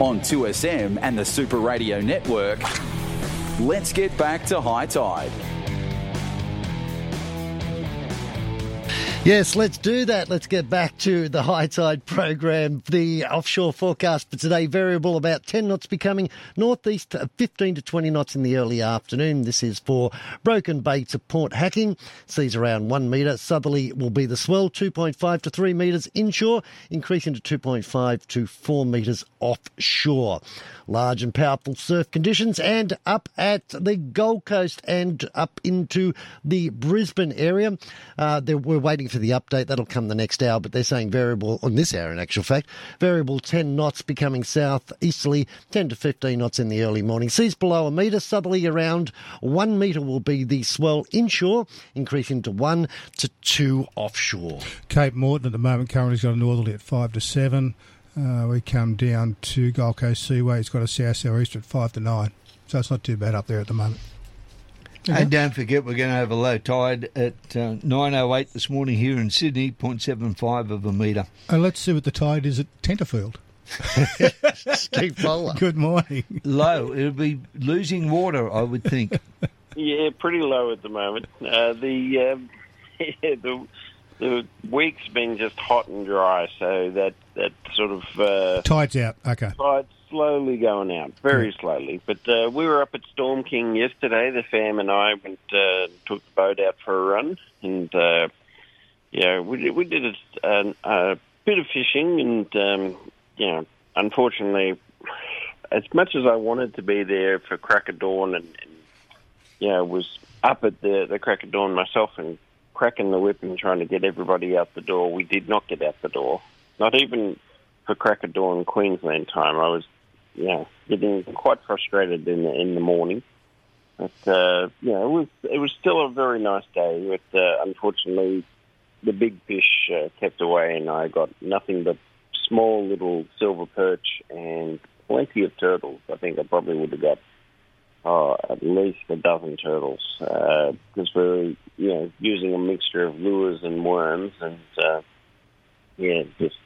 On 2SM and the Super Radio Network, let's get back to high tide. Yes, let's do that. Let's get back to the high tide program. The offshore forecast for today variable about 10 knots becoming northeast uh, 15 to 20 knots in the early afternoon. This is for Broken Bay to Port Hacking. Seas around 1 metre. Southerly will be the swell 2.5 to 3 metres inshore, increasing to 2.5 to 4 metres offshore. Large and powerful surf conditions and up at the Gold Coast and up into the Brisbane area. Uh, we're waiting for the update. That'll come the next hour, but they're saying variable on this hour, in actual fact. Variable 10 knots becoming south easterly, 10 to 15 knots in the early morning. Seas below a metre, southerly around 1 metre will be the swell inshore, increasing to 1 to 2 offshore. Cape Moreton at the moment currently has got a northerly at 5 to 7. Uh, we come down to Gold Coast Seaway. It's got a south southeast at 5 to 9. So it's not too bad up there at the moment. And don't forget, we're going to have a low tide at uh, 9.08 this morning here in Sydney, 0.75 of a metre. And let's see what the tide is at Tenterfield. Steve Bowler. Good morning. Low. It'll be losing water, I would think. yeah, pretty low at the moment. Uh, the, um, yeah, the the week's been just hot and dry, so that that sort of uh, tide's out. Okay, tide's slowly going out, very yeah. slowly. But uh, we were up at Storm King yesterday. The fam and I went uh, took the boat out for a run, and uh, yeah, we did, we did a, a, a bit of fishing, and um, you know, unfortunately, as much as I wanted to be there for crack of dawn, and, and you know, was up at the the crack of dawn myself and cracking the whip and trying to get everybody out the door. We did not get out the door, not even for crack of dawn Queensland time. I was you know, getting quite frustrated in the in the morning. But uh, you know, it was it was still a very nice day. But uh, unfortunately, the big fish uh, kept away, and I got nothing but small little silver perch and plenty of turtles. I think I probably would have got uh, at least a dozen turtles because uh, we're you know using a mixture of lures and worms, and uh, yeah, just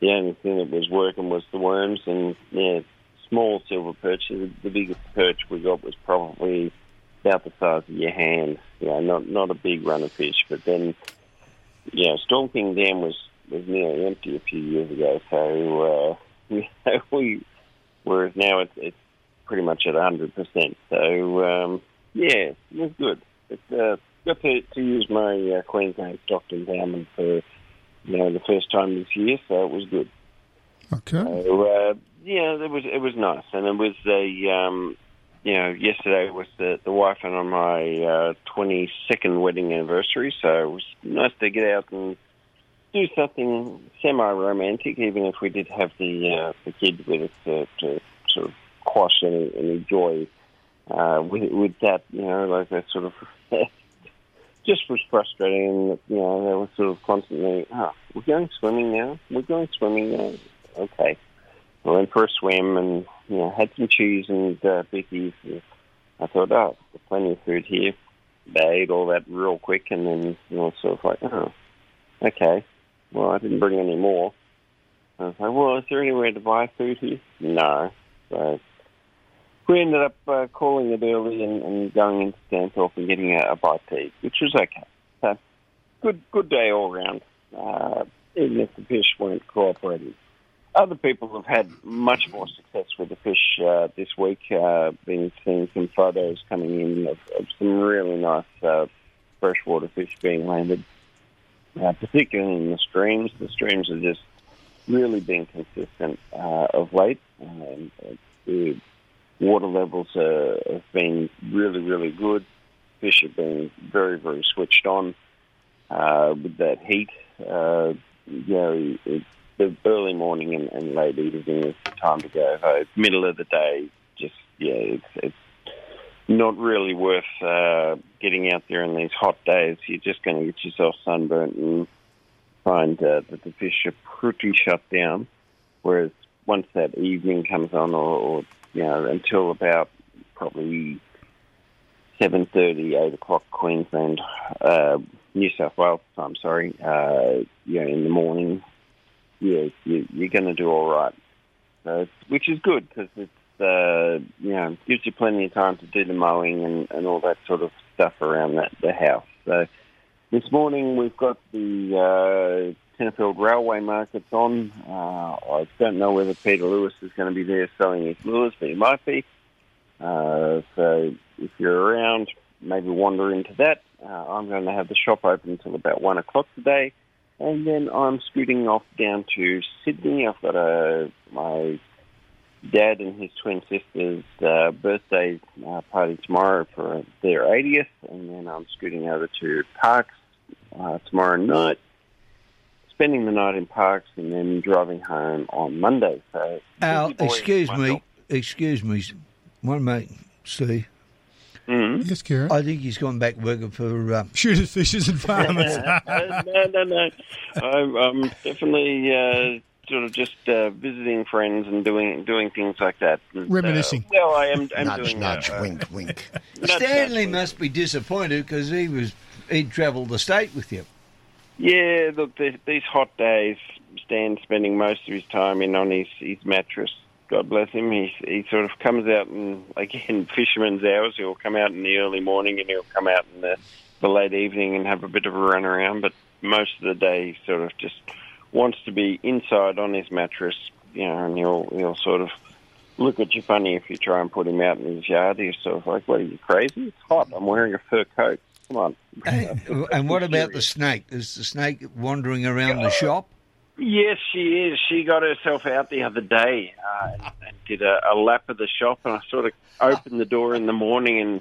the only thing that was working was the worms, and yeah, small silver perch. The biggest perch we got was probably about the size of your hand. You know, not not a big run of fish. But then, know, Storm King Dam was was nearly empty a few years ago. So uh, we, whereas now it's, it's pretty much at hundred percent. So um, yeah, it was good. It uh, got to, to use my uh, Queensland Stockton Salmon for you know the first time this year, so it was good. Okay. So, uh, yeah, it was it was nice, and it was a um, you know yesterday was the the wife and I my twenty uh, second wedding anniversary, so it was nice to get out and do something semi romantic, even if we did have the uh, the kids with us to, to sort of quash any, any joy uh, with with that. You know, like that sort of. just was frustrating. You know, they were sort of constantly, oh, we're going swimming now. We're going swimming now. Okay. I went for a swim and you know had some cheese and uh, bickies. And I thought, oh, there's plenty of food here. They ate all that real quick, and then you know, sort of like, oh, okay. Well, I didn't bring any more. I was like, well, is there anywhere to buy food here? No. So we ended up uh, calling it early and, and going into Stanthorpe and getting a, a bite to eat, which was okay. So good, good day all round. Uh, even if the fish weren't cooperating other people have had much more success with the fish uh, this week. Uh, been seeing some photos coming in of, of some really nice uh, freshwater fish being landed, uh, particularly in the streams. The streams have just really been consistent uh, of late. Um, the water levels uh, have been really, really good. Fish have been very, very switched on uh, with that heat. Uh, you know, it, the early morning and, and late evening is the time to go home. Middle of the day, just yeah, it's it's not really worth uh, getting out there in these hot days. You're just going to get yourself sunburnt and find uh, that the fish are pretty shut down. Whereas once that evening comes on, or, or you know, until about probably seven thirty, eight o'clock Queensland, uh, New South Wales time. Sorry, uh, you know, in the morning, yeah, you, you're going to do all right. which is good because it's uh, you know gives you plenty of time to do the mowing and, and all that sort of stuff around that the house. So this morning we've got the uh, Tenterfield Railway markets on. Uh, I don't know whether Peter Lewis is going to be there selling his lures, but he might be. Uh, so if you're around, maybe wander into that. Uh, I'm going to have the shop open until about one o'clock today, and then I'm scooting off down to Sydney. I've got a my dad and his twin sister's uh, birthday uh, party tomorrow for their 80th, and then I'm scooting over to Parkes uh, tomorrow night, spending the night in Parkes, and then driving home on Monday. So, Al, excuse me, myself. excuse me, one mate, Steve. Mhm. Yes, Kieran. I think he's gone back working for. Uh, Shooters, fishers, and farmers. Uh, no, no, no. I'm, I'm definitely uh, sort of just uh, visiting friends and doing doing things like that. And, uh, Reminiscing. well, I am. I'm nudge, doing nudge, uh, wink, wink. Stanley nudge, must be disappointed because he was he'd travelled the state with you. Yeah, look, the, these hot days, Stan's spending most of his time in on his, his mattress. God bless him. He he sort of comes out and again fisherman's hours. He'll come out in the early morning and he'll come out in the, the late evening and have a bit of a run around. But most of the day, he sort of just wants to be inside on his mattress. You know, and he'll he'll sort of look at you funny if you try and put him out in his yard. He's sort of like, "What are you crazy? It's hot. I'm wearing a fur coat. Come on." and, and what about the snake? Is the snake wandering around the shop? Yes, she is. She got herself out the other day uh, and, and did a, a lap of the shop, and I sort of opened the door in the morning, and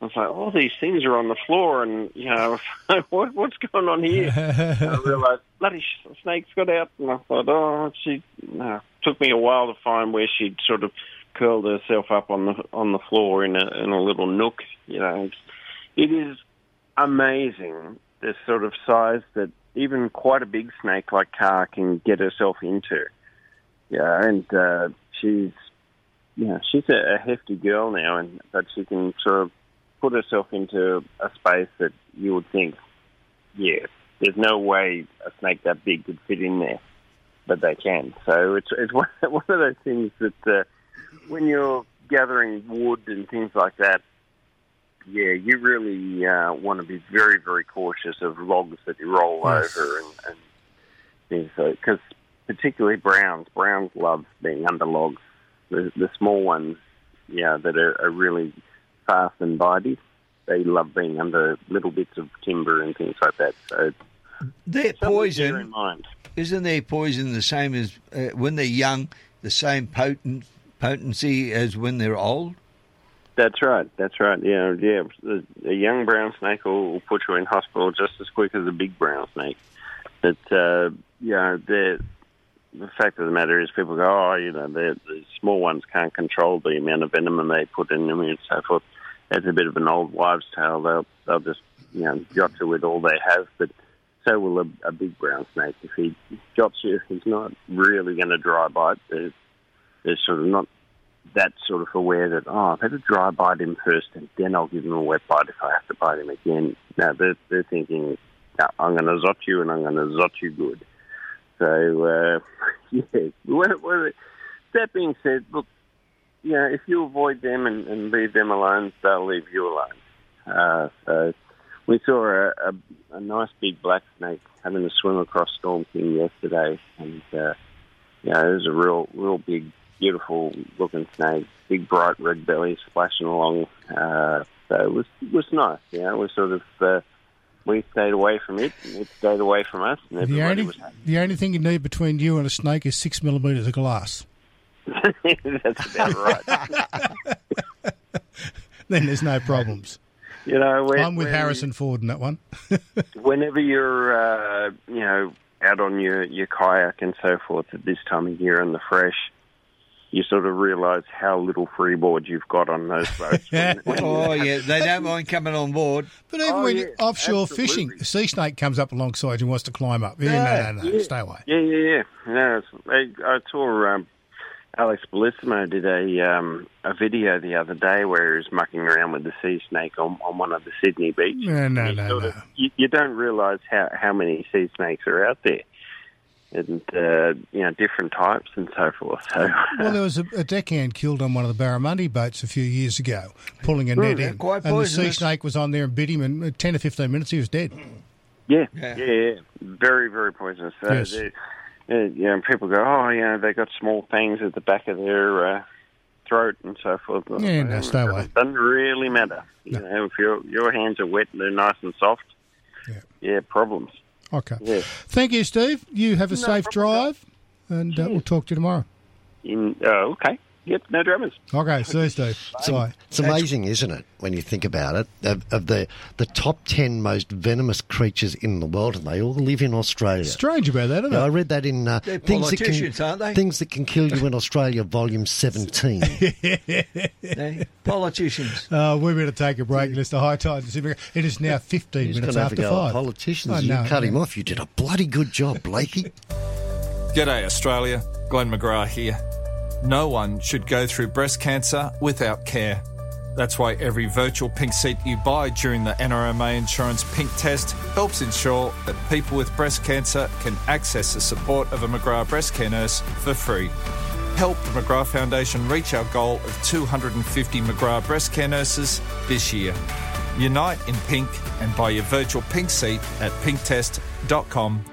I was like, "Oh, these things are on the floor," and you know, what, what's going on here? and I realised bloody snake's got out, and I thought, "Oh, she." No. Took me a while to find where she'd sort of curled herself up on the on the floor in a in a little nook. You know, it is amazing the sort of size that even quite a big snake like Car can get herself into. Yeah, and uh, she's yeah, she's a, a hefty girl now, and but she can sort of put herself into a space that you would think, yeah, there's no way a snake that big could fit in there, but they can. So it's it's one, one of those things that uh, when you're gathering wood and things like that, yeah, you really uh, want to be very, very cautious of logs that you roll Yes. over and, and things because particularly browns, browns love being under logs. The, the small ones, yeah, that are, are really fast and bitey, they love being under little bits of timber and things like that. So Their to in poison mind. isn't their poison the same as uh, when they're young? The same potent potency as when they're old. That's right. That's right. Yeah, yeah. A- young brown snake will, will put you in hospital just as quick as a big brown snake. But uh, you know, the the fact of the matter is, people go, oh, you know, the small ones can't control the amount of venom they put in them and so forth. That's a bit of an old wives' tale. They'll they'll just you know jot you with all they have, but so will a, a big brown snake. If he jots you, he's not really going to dry bite. They're, they're sort of not that sort of aware that, oh, I better dry bite him first and then I'll give him a wet bite if I have to bite him again. No, they're, they're thinking, no, I'm going to zot you and I'm going to zot you good. So, uh, yeah. When, that being said, look, you know, if you avoid them and, and leave them alone, they'll leave you alone. Uh, so we saw a, a, a nice big black snake having to swim across Storm King yesterday, and uh, yeah, it was a real, real big, beautiful looking snake, big bright red belly splashing along. Uh, so it was it was nice. You know, was sort of uh, we stayed away from it, and it stayed away from us, and The only, was happy. the only thing you need between you and a snake is six millimetres of glass. That's about right. Then there's no problems. You know, when, I'm with when- Harrison Ford in that one. whenever you're, uh, you know, out on your, your kayak and so forth at this time of year in the fresh, you sort of realise how little freeboard you've got on those boats. When- when Oh yeah, they don't mind coming on board. But even Oh, when yeah, you're offshore absolutely. fishing, a sea snake comes up alongside you and wants to climb up. Yeah, no, no, no, Yeah. stay away. Yeah, yeah, yeah. No, it's, I, I saw um, Alex Bellissimo did a um, a video the other day where he was mucking around with the sea snake on, on one of the Sydney beaches. No, no, You no, no. of- you, you don't realise how, how many sea snakes are out there. And uh, you know different types and so forth. So Well, there was a, a deckhand killed on one of the Barramundi boats a few years ago, pulling a net they're in, quite and the sea snake was on there and bit him, and in ten or fifteen minutes he was dead. yeah, Yeah. yeah, yeah, very very poisonous. So Yes. they- uh, you know, people go, oh, you know, they got small fangs at the back of their uh, throat and so forth. Yeah, no, stay away. It doesn't really matter. You know, if your your hands are wet and they're nice and soft, Yeah. yeah, problems. Okay. Yeah. Thank you, Steve. You have a safe drive, and uh, we'll talk to you tomorrow. In, oh, okay. Yep, no dramas. Okay, see you, Steve. Bye. It's amazing, isn't it, when you think about it, of, of the the top ten most venomous creatures in the world, and they all live in Australia. Strange about that, isn't Yeah, I read that in uh, things that politicians, can aren't they? things that can kill you in Australia, volume seventeen. Eh? Politicians. Uh, we better take a break. Mr. high tide. It is now 15 He's minutes going have after to go. five. Politicians, I you know, cut him off. You did a bloody good job, Blakey. G'day, Australia. Glenn McGrath here. No one should go through breast cancer without care. That's why every virtual pink seat you buy during the NRMA Insurance Pink Test helps ensure that people with breast cancer can access the support of a McGrath breast care nurse for free. Help the McGrath Foundation reach our goal of 250 McGrath breast care nurses this year. Unite in pink and buy your virtual pink seat at pinktest.com.au.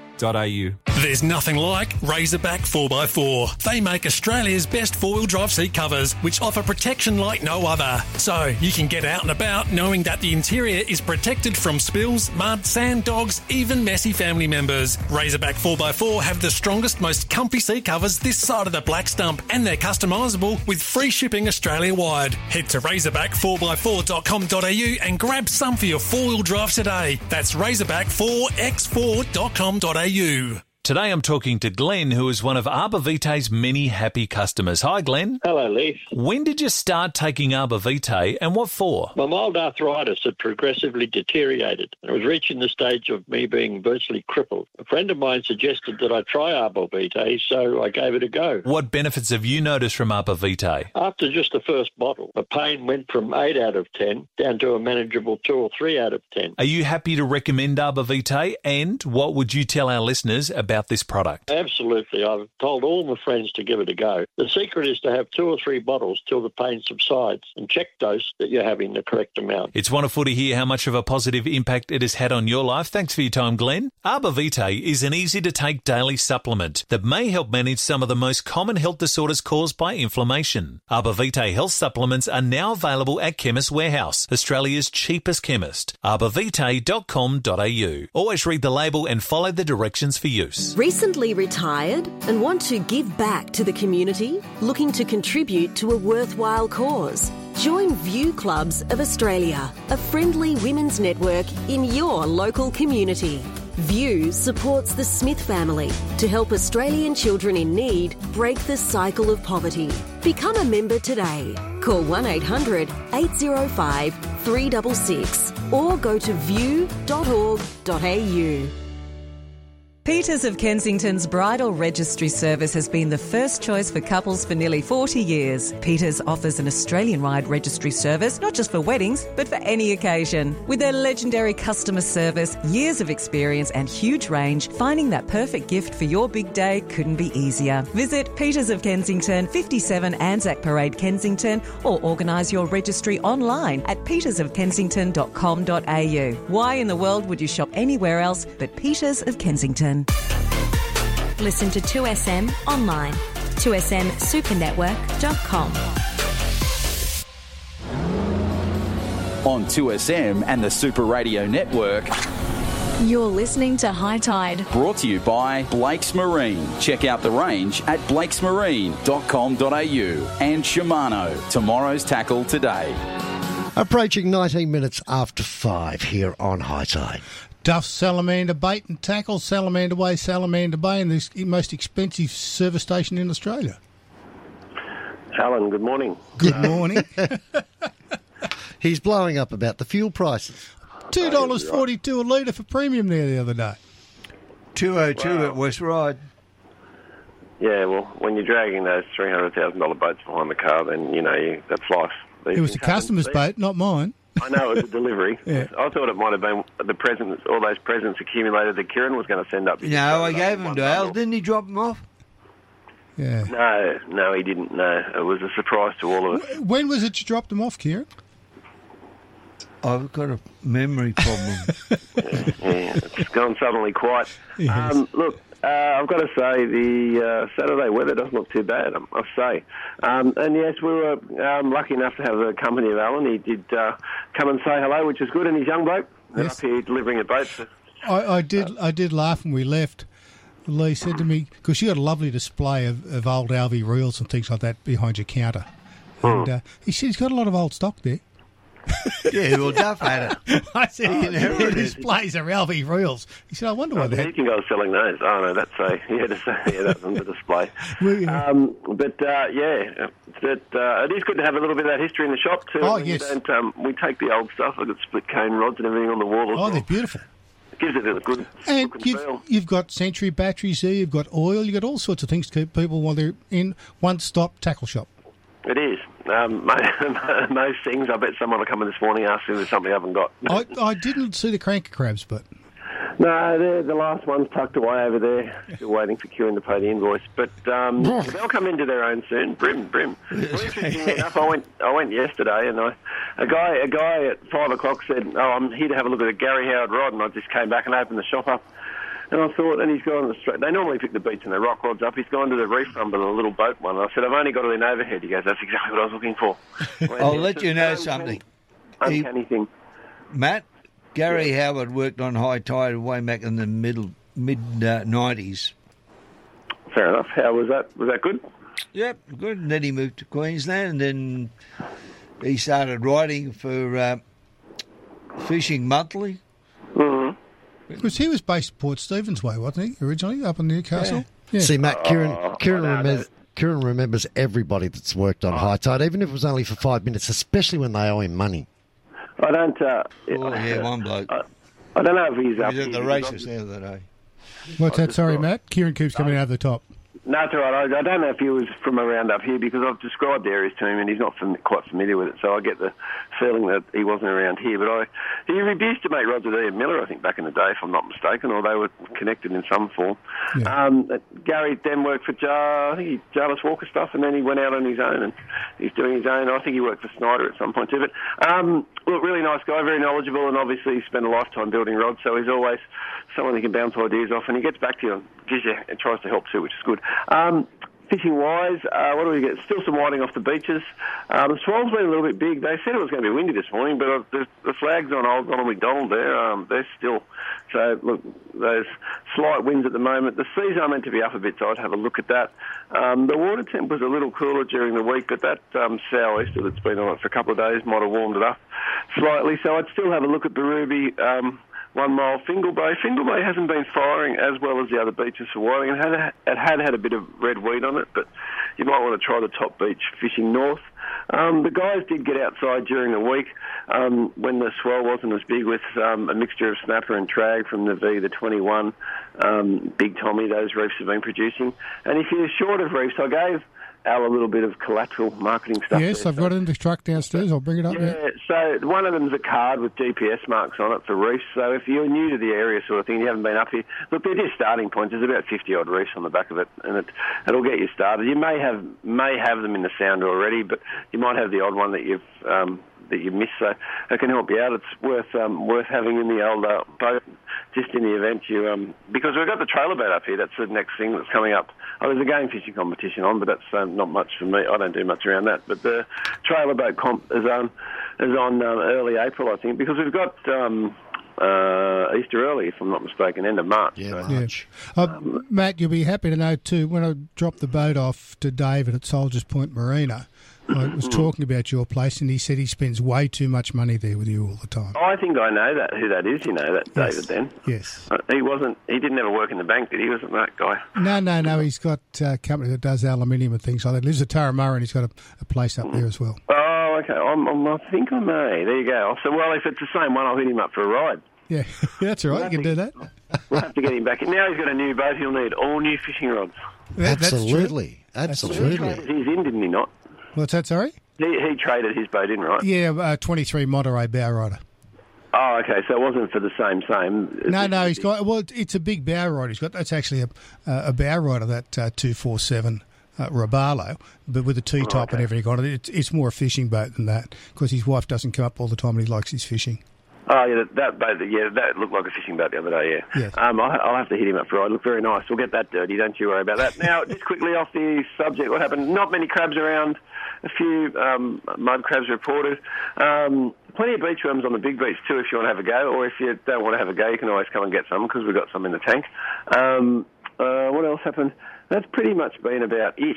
There's nothing like Razorback 4x4. They make Australia's best four wheel drive seat covers, which offer protection like no other. So you can get out and about knowing that the interior is protected from spills, mud, sand, dogs, even messy family members. Razorback 4x4 have the strongest, most comfy seat covers this side of the black stump, and they're customisable with free shipping Australia wide. Head to razorback4x4.com.au and grab some for your four wheel drive today. That's razorback4x4.com.au you? Today I'm talking to Glenn, who is one of Arbor Vitae's many happy customers. Hi, Glenn. Hello, Leaf. When did you start taking Arbor Vitae and what for? My mild arthritis had progressively deteriorated. And it was reaching the stage of me being virtually crippled. A friend of mine suggested that I try Arbor Vitae, so I gave it a go. What benefits have you noticed from Arbor Vitae? After just the first bottle, the pain went from 8 out of 10 down to a manageable 2 or 3 out of 10. Are you happy to recommend Arbor Vitae? And what would you tell our listeners about this product? Absolutely. I've told all my friends to give it a go. The secret is to have two or three bottles till the pain subsides and check dose that you're having the correct amount. It's wonderful to hear how much of a positive impact it has had on your life. Thanks for your time, Glenn. Arbor Vitae is an easy to take daily supplement that may help manage some of the most common health disorders caused by inflammation. Arbor Vitae health supplements are now available at Chemist Warehouse, Australia's cheapest chemist. arborvitae.com.au. Always read the label and follow the directions for use. Recently retired and want to give back to the community? Looking to contribute to a worthwhile cause? Join View Clubs of Australia, a friendly women's network in your local community. View supports the Smith family to help Australian children in need break the cycle of poverty. Become a member today. Call 1 800 805 366 or go to view.org.au. Peters of Kensington's bridal registry service has been the first choice for couples for nearly 40 years. Peters offers an Australian wide registry service, not just for weddings, but for any occasion. With their legendary customer service, years of experience, and huge range, finding that perfect gift for your big day couldn't be easier. Visit Peters of Kensington, 57 Anzac Parade, Kensington, or organise your registry online at petersofkensington.com.au. Why in the world would you shop anywhere else but Peters of Kensington? Listen to 2SM online. 2smsupernetwork.com. On 2SM and the Super Radio Network, You're listening to High Tide. brought to you by Blake's Marine. Check out the range at blakesmarine.com.au and Shimano, tomorrow's tackle today. Approaching 19 minutes after five here on High Tide. Duff Salamander Bait and Tackle, Salamander Way, Salamander Bay, and the most expensive service station in Australia. Alan, good morning. Good morning. He's blowing up about the fuel prices. Two dollars forty-two a litre for premium there the other day. 202 at West Ryde. Yeah, well, when you're dragging those three hundred thousand dollar boats behind the car, then you know you, that's life. These It was things the customer's These- boat, not mine. I know it was a delivery. Yeah. I thought it might have been the presents, all those presents accumulated that Kieran was going to send up. No, I gave them to Al. Didn't he drop them off? Yeah. No, no, he didn't. No, it was a surprise to all of us. When was it you dropped them off, Kieran? I've got a memory problem. yeah, it's gone suddenly quiet. Yes. Um, look, uh, I've got to say the uh, Saturday weather doesn't look too bad. I must say, um, and yes, we were um, lucky enough to have the company of Alan. He did uh, come and say hello, which is good, and he's young bloke. They're Yes. up here delivering at boats. I, I did. I did laugh when we left. Lee said to me because she got a lovely display of, of old Alvey reels and things like that behind your counter, and uh, he said he's got a lot of old stock there. yeah, well, Duff had it. I said Oh, he inherited it. displays are Alvey reels. He said, I wonder why Oh, they he can go selling those. Oh no, that's a yeah, that's, yeah, that's on the display. Um, but uh, yeah, that uh, it is good to have a little bit of that history in the shop too. Oh, We yes. don't, um, we take the old stuff. I've got split cane rods and everything on the wall. Oh, well. they're beautiful. gives it a good And look and you've, feel. you've got Century batteries there, you've got oil, you've got all sorts of things to keep people while they're in one stop tackle shop. It is. Um, most, things. I bet someone will come in this morning asking if there's something I haven't got. I, I didn't see the Kranka crabs, but No, they're, the last one's tucked away over there, still waiting for Kieran to pay the invoice. But um, they'll come into their own soon. Brim, brim. Well, interestingly enough, I went, I went yesterday, and I, a guy, a guy at five o'clock said, "Oh, I'm here to have a look at a Gary Howard rod," and I just came back and opened the shop up. And I thought, and he's gone to the straight. They normally pick the beach and the rock rods up. He's gone to the reef rumble a little boat one. And I said, I've only got it in overhead. He goes, that's exactly what I was looking for. I'll let you know something. Uncanny thing. Matt, Gary Howard worked on high tide way back in the middle mid uh, nineties. Fair enough. How was that? Was that good? Yep, good. And then he moved to Queensland, and then he started writing for uh, Fishing Monthly. Because he was based Port Stephens way, wasn't he, originally up in Newcastle? Yeah. See, Matt, Kieran, Oh, Kieran, I know remembers, Kieran remembers everybody that's worked on high tide, even if it was only for five minutes, especially when they owe him money. I don't. Uh, Oh yeah, one bloke. I, I don't know if he's up He was at the because races the other day. What's that? Sorry, Matt. Kieran keeps coming out of the top. No, it's all right. I, I don't know if he was from around up here because I've described the areas to him and he's not fam- quite familiar with it. So I get the feeling that he wasn't around here. But I, he used to make rods with Ian Miller, I think, back in the day, if I'm not mistaken, or they were connected in some form. Um, Gary then worked for Jar, I think he Jarvis Walker stuff, and then he went out on his own and he's doing his own. I think he worked for Snyder at some point too. But um, look, really nice guy, very knowledgeable, and obviously he spent a lifetime building rods, so he's always someone who can bounce ideas off, and he gets back to you and gives you, and tries to help too, which is good. Um, Fishing wise, uh, what do we get? Still some whiting off the beaches. Um, the swell's been a little bit big. They said it was going to be windy this morning, but uh, the, the flags on Old Donald McDonald there, um, they're still. So, look, those slight winds at the moment. The seas are meant to be up a bit, so I'd have a look at that. Um, the water temp was a little cooler during the week, but that um, sou'easter that's been on it for a couple of days might have warmed it up slightly. So I'd still have a look at Birubi. Um, one mile Fingal Bay. Fingal Bay hasn't been firing as well as the other beaches for whiting. It had, it had had a bit of red weed on it, but you might want to try the top beach fishing north. Um, the guys did get outside during the week um, when the swell wasn't as big with um, a mixture of snapper and trag from the V, the 21, um, Big Tommy, those reefs have been producing. And if you're short of reefs, I gave Al a little bit of collateral marketing stuff. yes, there. I've got it in the truck downstairs. I'll bring it up now. Yeah, so one of them's a card with GPS marks on it for reefs. So if you're new to the area, sort of thing, you haven't been up here. Look, they're just starting points. There's about 50 odd reefs on the back of it, and it it'll get you started. You may have may have them in the sound already, but you might have the odd one that you've um, that you missed. So it can help you out. It's worth um, worth having in the old uh, boat just in the event you um, because we've got the trailer boat up here. That's the next thing that's coming up. Oh, there's a game fishing competition on, but that's um, not much for me. I don't do much around that. But the trailer boat comp is on is on um, early April, I think, because we've got um, uh, Easter early, if I'm not mistaken, end of March. Yeah, Yeah. Uh, Matt, you'll be happy to know too. When I dropped the boat off to David at Soldiers Point Marina, I was Mm. talking about your place, and he said he spends way too much money there with you all the time. I think I know that who that is. You know that David. Then Yes. uh, he wasn't. He didn't ever work in the bank, did he? Wasn't that guy? No, no, no. He's got a company that does aluminium and things like that. He lives at Turramurra, and he's got a, a place up there as well. Oh, okay. I'm, I'm, I think I may. There you go. So, well, if it's the same one, I'll hit him up for a ride. Yeah, that's all right. You can do that. We'll have to get him back. Now he's got a new boat. He'll need all new fishing rods. That- that's. Absolutely. That's true. Absolutely. He's in, didn't he not? What's that? Sorry. He, he traded his boat in, right? Yeah, uh, 23 Monterey bow rider. Oh, okay. So it wasn't for the same same. No, no, he's got. Well, it's a big bow rider. He's got. That's actually a a bow rider that uh, two four seven. Uh, Robalo, but with a T top Oh, okay. and everything on it, it's, it's more a fishing boat than that because his wife doesn't come up all the time and he likes his fishing. Oh yeah, that. Yeah, that looked like a fishing boat the other day. Yeah. Yes. Um, I, I'll have to hit him up for a ride. Look very nice. We'll get that dirty. Don't you worry about that. Now, just quickly off the subject, what happened? Not many crabs around. A few um, mud crabs reported. Um, plenty of beach worms on the big beach too. If you want to have a go, or if you don't want to have a go, you can always come and get some because we've got some in the tank. Um, uh, what else happened? That's pretty much been about it.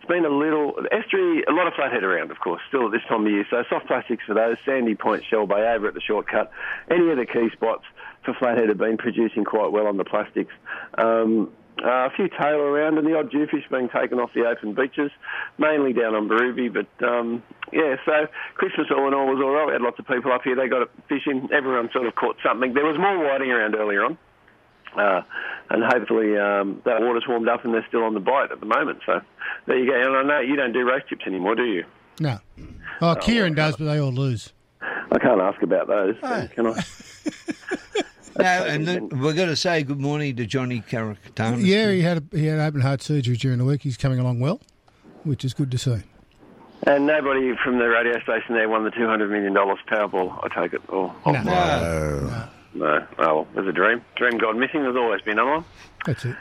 It's been a little estuary, a lot of flathead around, of course, still at this time of year. So soft plastics for those, Sandy Point, Shell Bay, over at the shortcut. Any of the key spots for flathead have been producing quite well on the plastics. Um, uh, a few tail around and the odd jewfish being taken off the open beaches, mainly down on Birubi. But um, yeah, so Christmas all in all was all right. We had lots of people up here. They got fishing. Everyone sort of caught something. There was more whiting around earlier on. Uh, and hopefully um, that water's warmed up and they're still on the bite at the moment. So there you go. And I know you don't do roast chips anymore, do you? No. Oh, Kieran does, but they all lose. I can't ask about those, can I? No, and then we're going to say good morning to Johnny Caracatanis. Yeah, he had a, he had open heart surgery during the week. He's coming along well, which is good to see. And nobody from the radio station there won the two hundred million dollars Powerball. I take it. Or No. no, no. No, oh, well, it's a dream. Dream gone missing. There's always been one. That's it.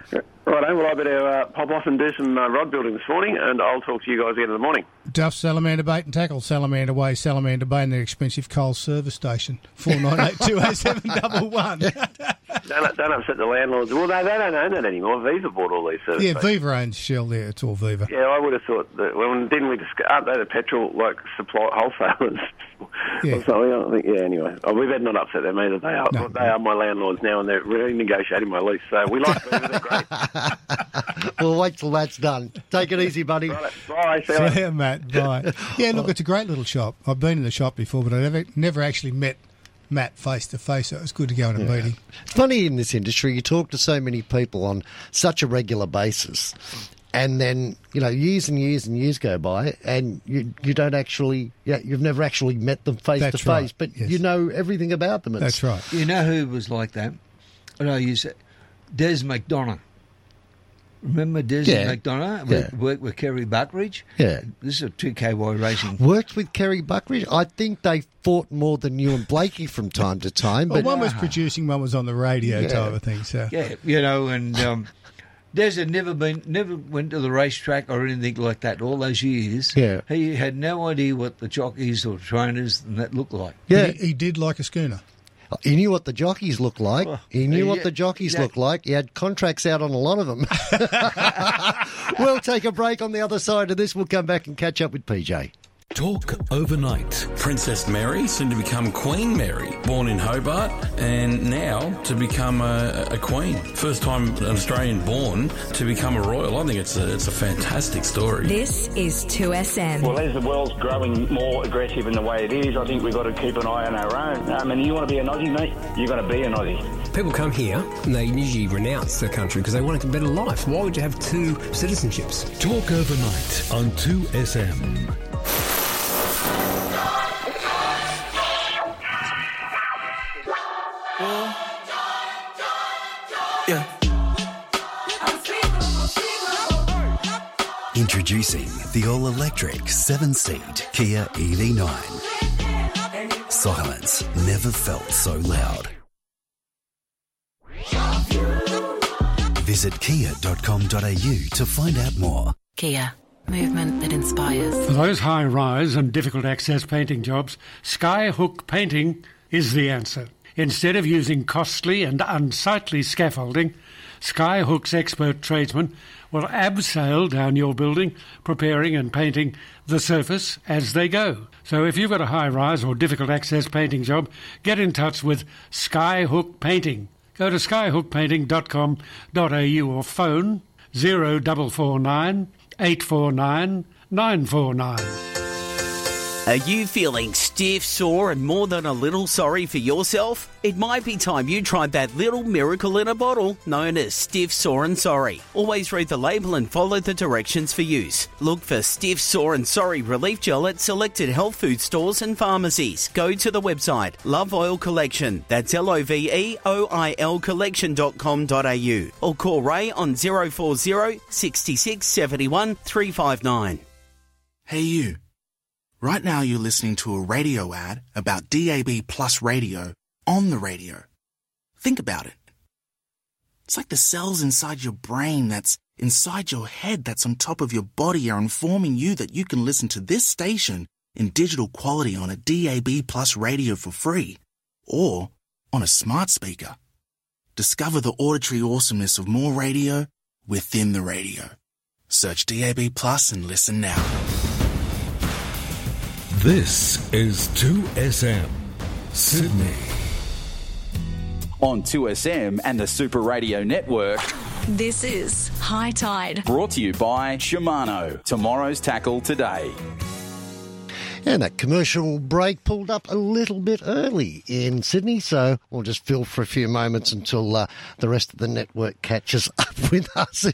Right, eh, well, I better uh, pop off and do some uh, rod building this morning, and I'll talk to you guys again in the morning. Duff Salamander Bait and Tackle, Salamander Way, Salamander Bay, and their expensive coal service station, 49820711. Don't, don't upset the landlords. Well, they, they don't own that anymore. Viva bought all these service Yeah. Viva owns Shell there. It's all Viva. Yeah, I would have thought that. Well, didn't we discuss? Aren't they the petrol like supply wholesalers Yeah. or something? I think. Yeah. Anyway, oh, we better not upset them either. They are they are my landlords now, and they're renegotiating my lease. So we like Viva. They're great. we'll wait till that's done. Take it easy, buddy. Bye. See you yeah, Matt. Bye. Yeah, look, it's a great little shop. I've been in the shop before, but I never never actually met Matt face to face. So it was good to go in a meeting. It's funny in this industry, you talk to so many people on such a regular basis, and then you know years and years and years go by, and you you don't actually, yeah, you've never actually met them face to That's face, right, but you know everything about them. It's- That's right. You know who was like that? And I use it. Des McDonough. Remember Des Yeah. McDonough? Yeah. Worked with Kerry Buckridge. Yeah. This is a 2KY racing. Worked with Kerry Buckridge. I think they fought more than you and Blakey from time to time. Well, But one was producing, one was on the radio Yeah. type of thing. So Yeah, you know, and um, Des had never been, never went to the racetrack or anything like that all those years. Yeah. He had no idea what the jockeys or trainers and that looked like. Yeah. he, he did like a schooner. He knew what the jockeys looked like. He knew what the jockeys looked like. He had contracts out on a lot of them. we'll take a break on the other side of this. We'll come back and catch up with PJ. Talk overnight. Princess Mary, soon to become Queen Mary, born in Hobart, and now to become a, a queen. First time an Australian born to become a royal. I think it's a, it's a fantastic story. This is 2SM. Well, as the world's growing more aggressive in the way it is, I think we've got to keep an eye on our own. Um, I mean, you want to be an Aussie, mate? You're going to be an Aussie. People come here and they usually renounce their country because they want a better life. Why would you have two citizenships? Talk overnight on 2SM. Introducing the all electric seven seat Kia EV9. Silence never felt so loud. Visit kia.com.au to find out more. Kia, movement that inspires. For those high rise and difficult access painting jobs, Skyhook Painting is the answer. Instead of using costly and unsightly scaffolding, Skyhook's expert tradesmen will abseil down your building, preparing and painting the surface as they go. So if you've got a high rise or difficult access painting job, get in touch with Skyhook Painting. Go to skyhookpainting.com.au or phone 0449 849 949. Are you feeling stiff, sore, and more than a little sorry for yourself? It might be time you tried that little miracle in a bottle known as Stiff, Sore, and Sorry. Always read the label and follow the directions for use. Look for Stiff, Sore, and Sorry relief gel at selected health food stores and pharmacies. Go to the website Love Oil Collection. That's L O V E O I L collection.com.au or call Ray on 040 66 71 359. Hey, you. Right now, you're listening to a radio ad about DAB Plus radio on the radio. Think about it. It's like the cells inside your brain that's inside your head that's on top of your body are informing you that you can listen to this station in digital quality on a DAB Plus radio for free or on a smart speaker. Discover the auditory awesomeness of more radio within the radio. Search DAB Plus and listen now. This is 2SM Sydney. On 2SM and the Super Radio Network, This is High Tide. brought to you by Shimano. Tomorrow's tackle today. And that commercial break pulled up a little bit early in Sydney, so we'll just fill for a few moments until uh, the rest of the network catches up with us.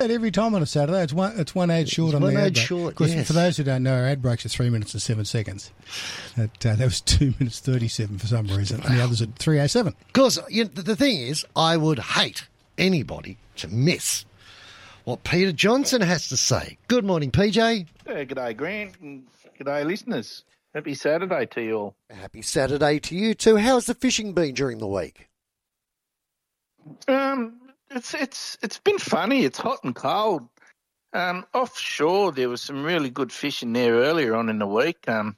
And every time on a Saturday, it's one it's one ad short It's on one the ad ad short, Of course, yes. for those who don't know, our ad breaks are three minutes and seven seconds. That, uh, that was two minutes thirty-seven for some reason, and the others at three oh seven. Because you know, the the thing is, I would hate anybody to miss what Peter Johnson has to say. Good morning, PJ. Yeah, g'day, Grant. and G'day, listeners. Happy Saturday to you all. Happy Saturday to you too. How's the fishing been during the week? Um, it's it's it's been funny. It's hot and cold. Um, offshore, there was some really good fishing there earlier on in the week. Um,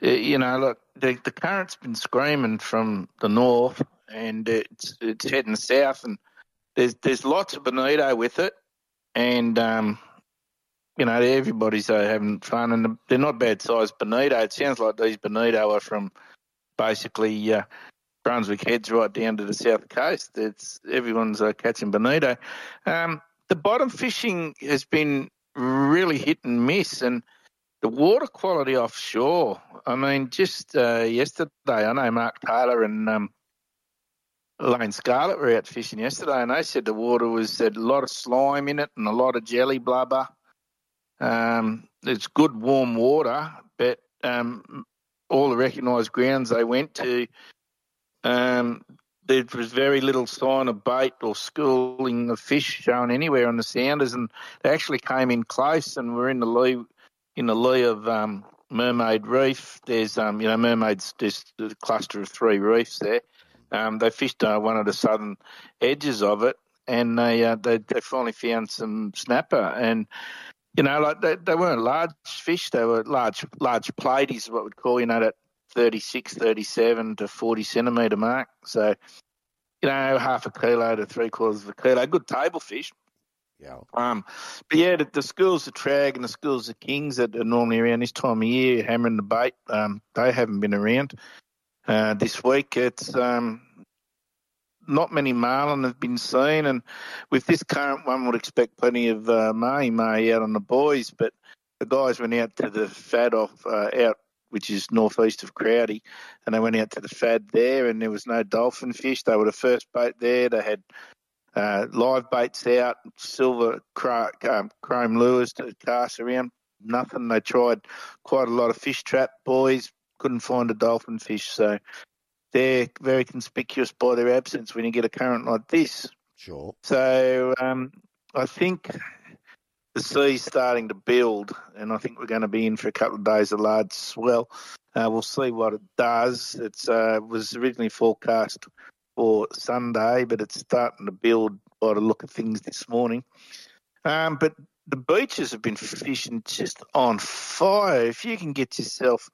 you know, look, the the current's been screaming from the north, and it's it's heading south, and there's there's lots of bonito with it, and um, you know, everybody's uh, having fun, and they're not bad sized bonito. It sounds like these bonito are from basically uh, Brunswick Heads right down to the south coast. It's everyone's uh, catching bonito. Um, the bottom fishing has been really hit and miss, and the water quality offshore. I mean, just uh, yesterday, I know Mark Taylor and um, Lane Scarlett were out fishing yesterday, and they said the water was a lot of slime in it and a lot of jelly blubber. Um, it's good warm water, but um, all the recognised grounds they went to, um, there was very little sign of bait or schooling of fish shown anywhere on the sounders, and they actually came in close and were in the lee, in the lee of um, Mermaid Reef. There's, um, you know, Mermaid's just a cluster of three reefs there. Um, they fished uh, one of the southern edges of it, and they, uh, they they finally found some snapper and you know, like they, they weren't large fish, they were large large platies, what we'd call, you know, that 36, 37 to 40 centimetre mark. So, you know, half a kilo to three quarters of a kilo, good table fish. Yeah. Um, but yeah, the, the schools of trag and the schools of kings that are normally around this time of year hammering the bait, um, they haven't been around. Uh, this week it's um, not many marlin have been seen, and with this current one, would expect plenty of uh, mahi mahi out on the boys. But the guys went out to the fad off uh, out, which is northeast of Crowdy, and they went out to the fad there, and there was no dolphin fish. They were the first boat there. They had uh, live baits out, silver um, chrome lures to cast around. Nothing. They tried quite a lot of fish trap boys, couldn't find a dolphin fish. So they're very conspicuous by their absence when you get a current like this. Sure. So um, I think the sea's starting to build, and I think we're going to be in for a couple of days of large swell. Uh, we'll see what it does. It uh, was originally forecast for Sunday, but it's starting to build by the look of things this morning. Um, but the beaches have been fishing just on fire. If you can get yourself,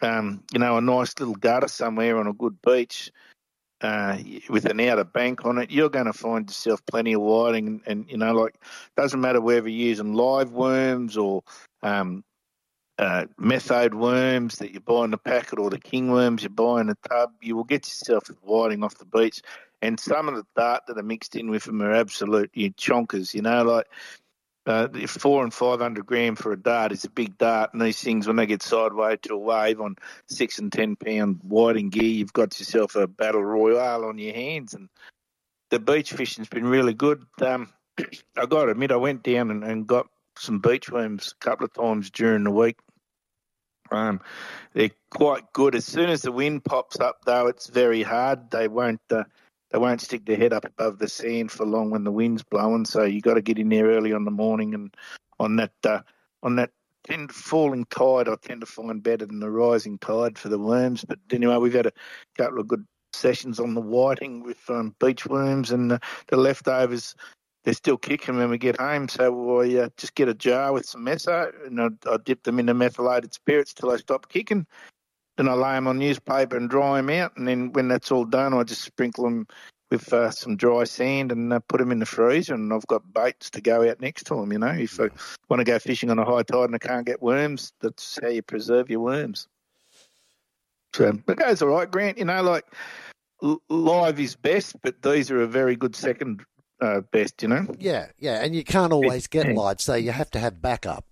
um, you know, a nice little gutter somewhere on a good beach uh, with an outer bank on it, you're going to find yourself plenty of whiting. And, and you know, like, doesn't matter whether you're using live worms or um, uh, methode worms that you buy in the packet or the king worms you buy in the tub, you will get yourself whiting off the beach. And some of the dart that are mixed in with them are absolute you chonkers, you know, like uh, four and five hundred gram for a dart is a big dart, and these things when they get sideways to a wave on six and ten pound whiting gear, you've got yourself a battle royale on your hands. And the beach fishing's been really good. Um, I got to admit, I went down and, and got some beach worms a couple of times during the week. Um, they're quite good. As soon as the wind pops up, though, it's very hard. They won't. Uh, they won't stick their head up above the sand for long when the wind's blowing. So you got to get in there early on the morning and on that uh, on that tend falling tide. I tend to find better than the rising tide for the worms. But anyway, we've had a couple of good sessions on the whiting with um, beach worms and the, the leftovers. They're still kicking when we get home, so I uh, just get a jar with some meso and I, I dip them into methylated spirits till they stop kicking. Then I lay them on newspaper and dry them out, and then when that's all done, I just sprinkle them with uh, some dry sand and uh, put them in the freezer. And I've got baits to go out next to them. You know, if I want to go fishing on a high tide and I can't get worms, that's how you preserve your worms. So it goes all right, Grant. You know, like live is best, but these are a very good second uh, best. You know. Yeah, yeah, and you can't always get live, so you have to have backup.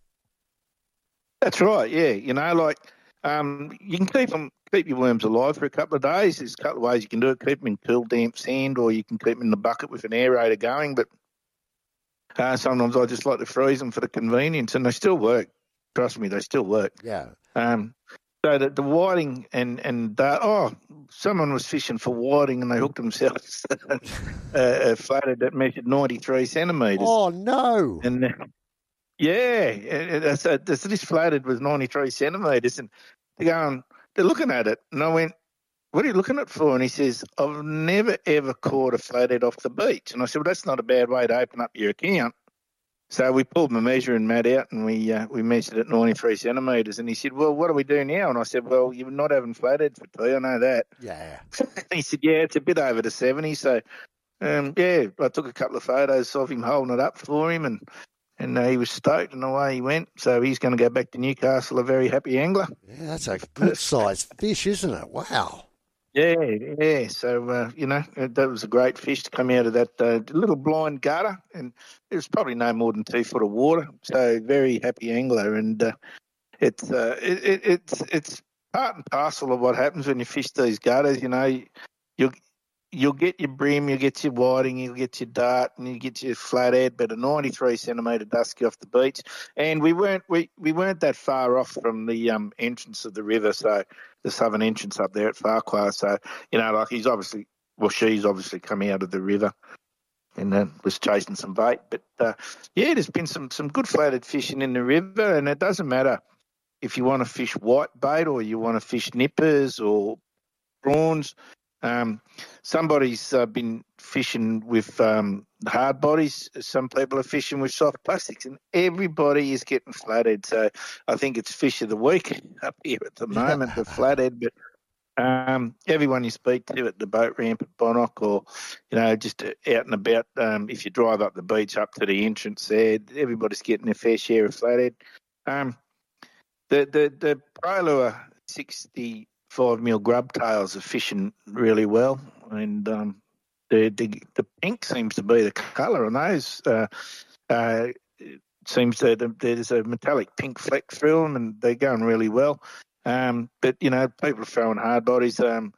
That's right. Yeah, you know, like um, you can keep them, keep your worms alive for a couple of days. There's a couple of ways you can do it. Keep them in cool, damp sand, or you can keep them in the bucket with an aerator going. But uh, sometimes I just like to freeze them for the convenience, and they still work. Trust me, they still work. Yeah. Um, so the, the whiting and and uh, oh, someone was fishing for whiting and they hooked themselves a, a flathead that measured 93 centimetres. Oh no! And uh, yeah, it, it, so this, flathead was 93 centimetres, and they're going, they're looking at it, and I went, "What are you looking at for?" And he says, "I've never ever caught a flathead off the beach." And I said, "Well, that's not a bad way to open up your account." So we pulled my measuring mat out and we uh, we measured it at 93 centimetres. And he said, "Well, what do we do now?" And I said, "Well, you're not having flatheads for tea. I know that." Yeah. he said, "Yeah, it's a bit over the 70." So, um, yeah, I took a couple of photos of him holding it up for him, and and uh, he was stoked, and away he went. So he's going to go back to Newcastle, a very happy angler. Yeah, that's a good sized fish, isn't it? Wow. Yeah, yeah. So uh, you know that was a great fish to come out of that uh, little blind gutter, and it was probably no more than two foot of water. So very happy angler, and uh, it's uh, it, it, it's it's part and parcel of what happens when you fish these gutters. You know, you you'll get your bream, you'll get your whiting, you'll get your dart, and you get your flathead, but a 93 centimetre dusky off the beach. And we weren't we, we weren't that far off from the um, entrance of the river, so the southern entrance up there at Farquhar. So you know, like he's obviously well, she's obviously come out of the river and uh, was chasing some bait. But uh, yeah, there's been some some good flathead fishing in the river, and it doesn't matter if you want to fish white bait or you want to fish nippers or prawns. Um, somebody's uh, been fishing with um, hard bodies. Some people are fishing with soft plastics, and everybody is getting flathead. So I think it's fish of the week up here at the moment, the flathead. But um, everyone you speak to at the boat ramp at Bonnock, or you know, just out and about, um, if you drive up the beach up to the entrance there, everybody's getting a fair share of flathead. Um, the the the Pro Lure sixty five mil grub tails are fishing really well, and um, the, the the pink seems to be the colour on those. Uh, uh, seems that there's a metallic pink fleck through them, and they're going really well. Um, but you know, people are throwing hard bodies. Um,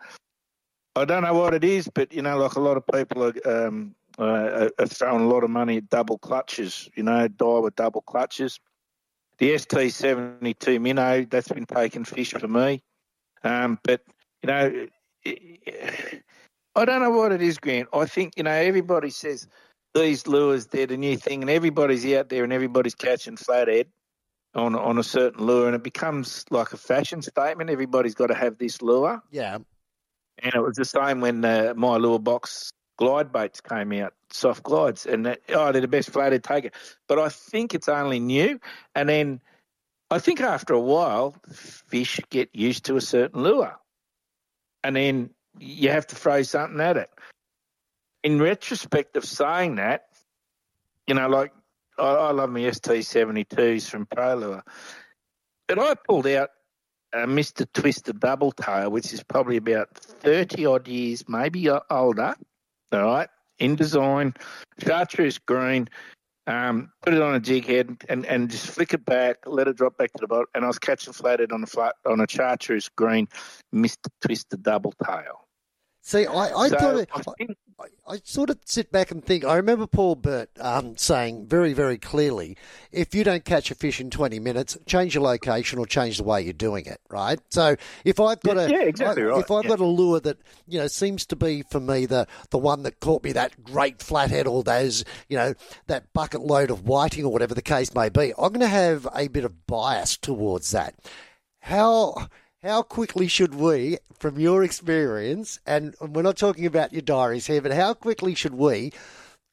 I don't know what it is, but you know, like a lot of people are, um, uh, are throwing a lot of money at double clutches. You know, Daiwa double clutches. The ST72 Minnow that's been taking fish for me. Um, but you know, I don't know what it is, Grant. I think you know everybody says these lures they're the new thing, and everybody's out there and everybody's catching flathead on on a certain lure, and it becomes like a fashion statement. Everybody's got to have this lure. Yeah. And it was the same when uh, my lure box glide baits came out, soft glides, and that, oh, they're the best flathead taker. But I think it's only new, and then I think after a while, fish get used to a certain lure, and then you have to throw something at it. In retrospect of saying that, you know, like I, I love my ST72s from ProLure, but I pulled out uh, a Mr. Twister double tail, which is probably about 30 odd years, maybe uh, older, all right, in design, chartreuse green, um, put it on a jig head and, and just flick it back, let it drop back to the bottom. And I was catching flathead on a flat on a chartreuse green, Mr. Twister double tail. See, I, I So, thought it, I think- I, I sort of sit back and think. I remember Paul Burt um, saying very, very clearly, if you don't catch a fish in twenty minutes, change your location or change the way you're doing it. Right. So if I've got a Yeah, exactly I- right, if I've yeah. got a lure that you know seems to be for me the the one that caught me that great flathead or those you know that bucket load of whiting or whatever the case may be, I'm going to have a bit of bias towards that. How how quickly should we, from your experience, and we're not talking about your diaries here, but how quickly should we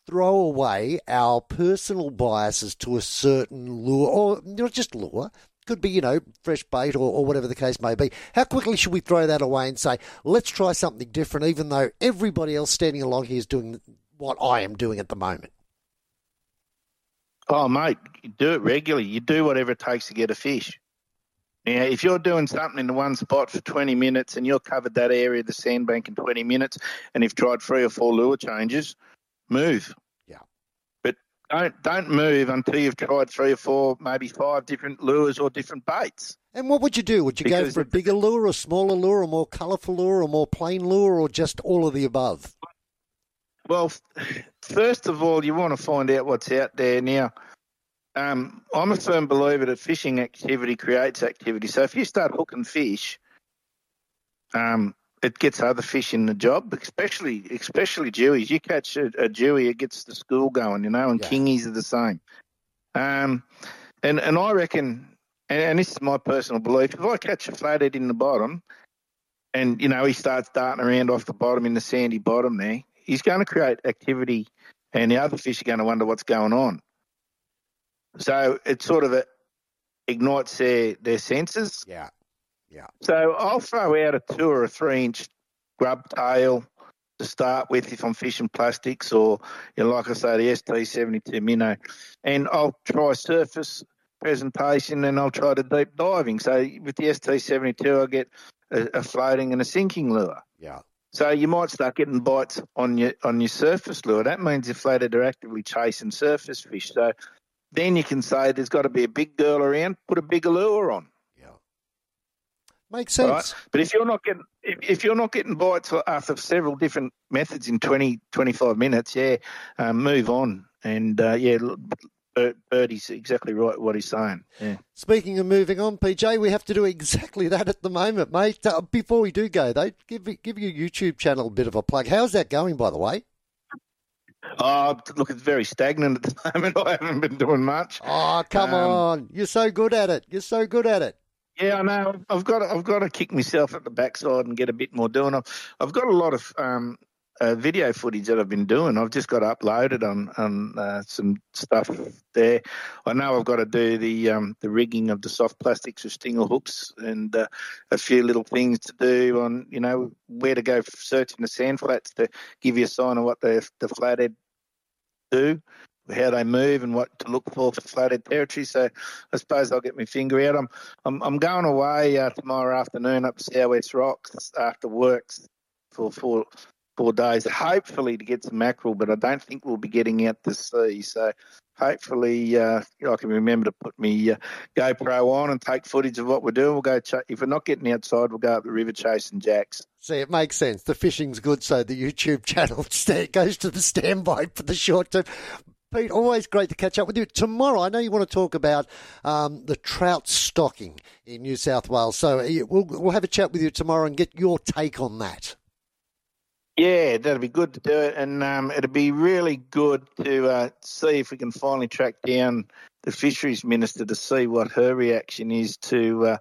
throw away our personal biases to a certain lure, or not just lure? Could be, you know, fresh bait or, or whatever the case may be. How quickly should we throw that away and say, let's try something different, even though everybody else standing along here is doing what I am doing at the moment? Oh, mate, do it regularly. You do whatever it takes to get a fish. Now, if you're doing something in the one spot for 20 minutes and you've covered that area of the sandbank in 20 minutes and you've tried three or four lure changes, move. Yeah. But don't don't move until you've tried three or four, maybe five different lures or different baits. And what would you do? Would you go for a bigger lure, a smaller lure, a more colourful lure, a more plain lure, or just all of the above? Well, first of all, you want to find out what's out there. Now, um, I'm a firm believer that fishing activity creates activity. So if you start hooking fish, um, it gets other fish in the job, especially especially jewies. You catch a, a it gets the school going, you know, and kingies are the same. Um, and and I reckon, and, and this is my personal belief, if I catch a flathead in the bottom, and you know he starts darting around off the bottom in the sandy bottom there, he's going to create activity, and the other fish are going to wonder what's going on. So it sort of ignites their their senses. Yeah, yeah. So I'll throw out a two or a three inch grub tail to start with if I'm fishing plastics or, you know, like I say, the ST72 Minnow. And I'll try surface presentation and I'll try the deep diving. So with the ST72, I get a, a floating and a sinking lure. Yeah. So you might start getting bites on your on your surface lure. That means your flathead are actively chasing surface fish. So then you can say there's got to be a big girl around. Put a bigger lure on. Yeah, makes sense. Right? But if you're not getting if, if you're not getting bites after several different methods in 20, 25 minutes, yeah, um, move on. And uh, yeah, Bertie's exactly right what he's saying. Yeah. Speaking of moving on, PJ, we have to do exactly that at the moment, mate. Uh, before we do go, though, give give your YouTube channel a bit of a plug. How's that going, by the way? Oh, look, it's very stagnant at the moment. I haven't been doing much. Oh, come Um, on! You're so good at it. You're so good at it. Yeah, I know. I've got to, I've got to kick myself at the backside and get a bit more doing. I've, I've got a lot of um, uh, video footage that I've been doing. I've just got uploaded on on uh, some stuff there. I know I've got to do the um, the rigging of the soft plastics with stinger hooks and uh, a few little things to do on you know where to go searching the sand flats to give you a sign of what the the flathead do how they move and what to look for for flathead territory. So I suppose I'll get my finger out. I'm I'm, I'm going away uh, tomorrow afternoon up to Southwest Rocks after work for four four days, hopefully to get some mackerel, but I don't think we'll be getting out to sea. So hopefully uh, I can remember to put me uh, GoPro on and take footage of what we're doing. We'll go ch- if we're not getting outside, we'll go up the river chasing jacks. See, it makes sense. The fishing's good, so the YouTube channel goes to the standby for the short term. Pete, always great to catch up with you. Tomorrow, I know you want to talk about um, the trout stocking in New South Wales, so uh, we'll, we'll have a chat with you tomorrow and get your take on that. Yeah, that'd be good to do it, and um, it'd be really good to uh, see if we can finally track down the fisheries minister to see what her reaction is to uh,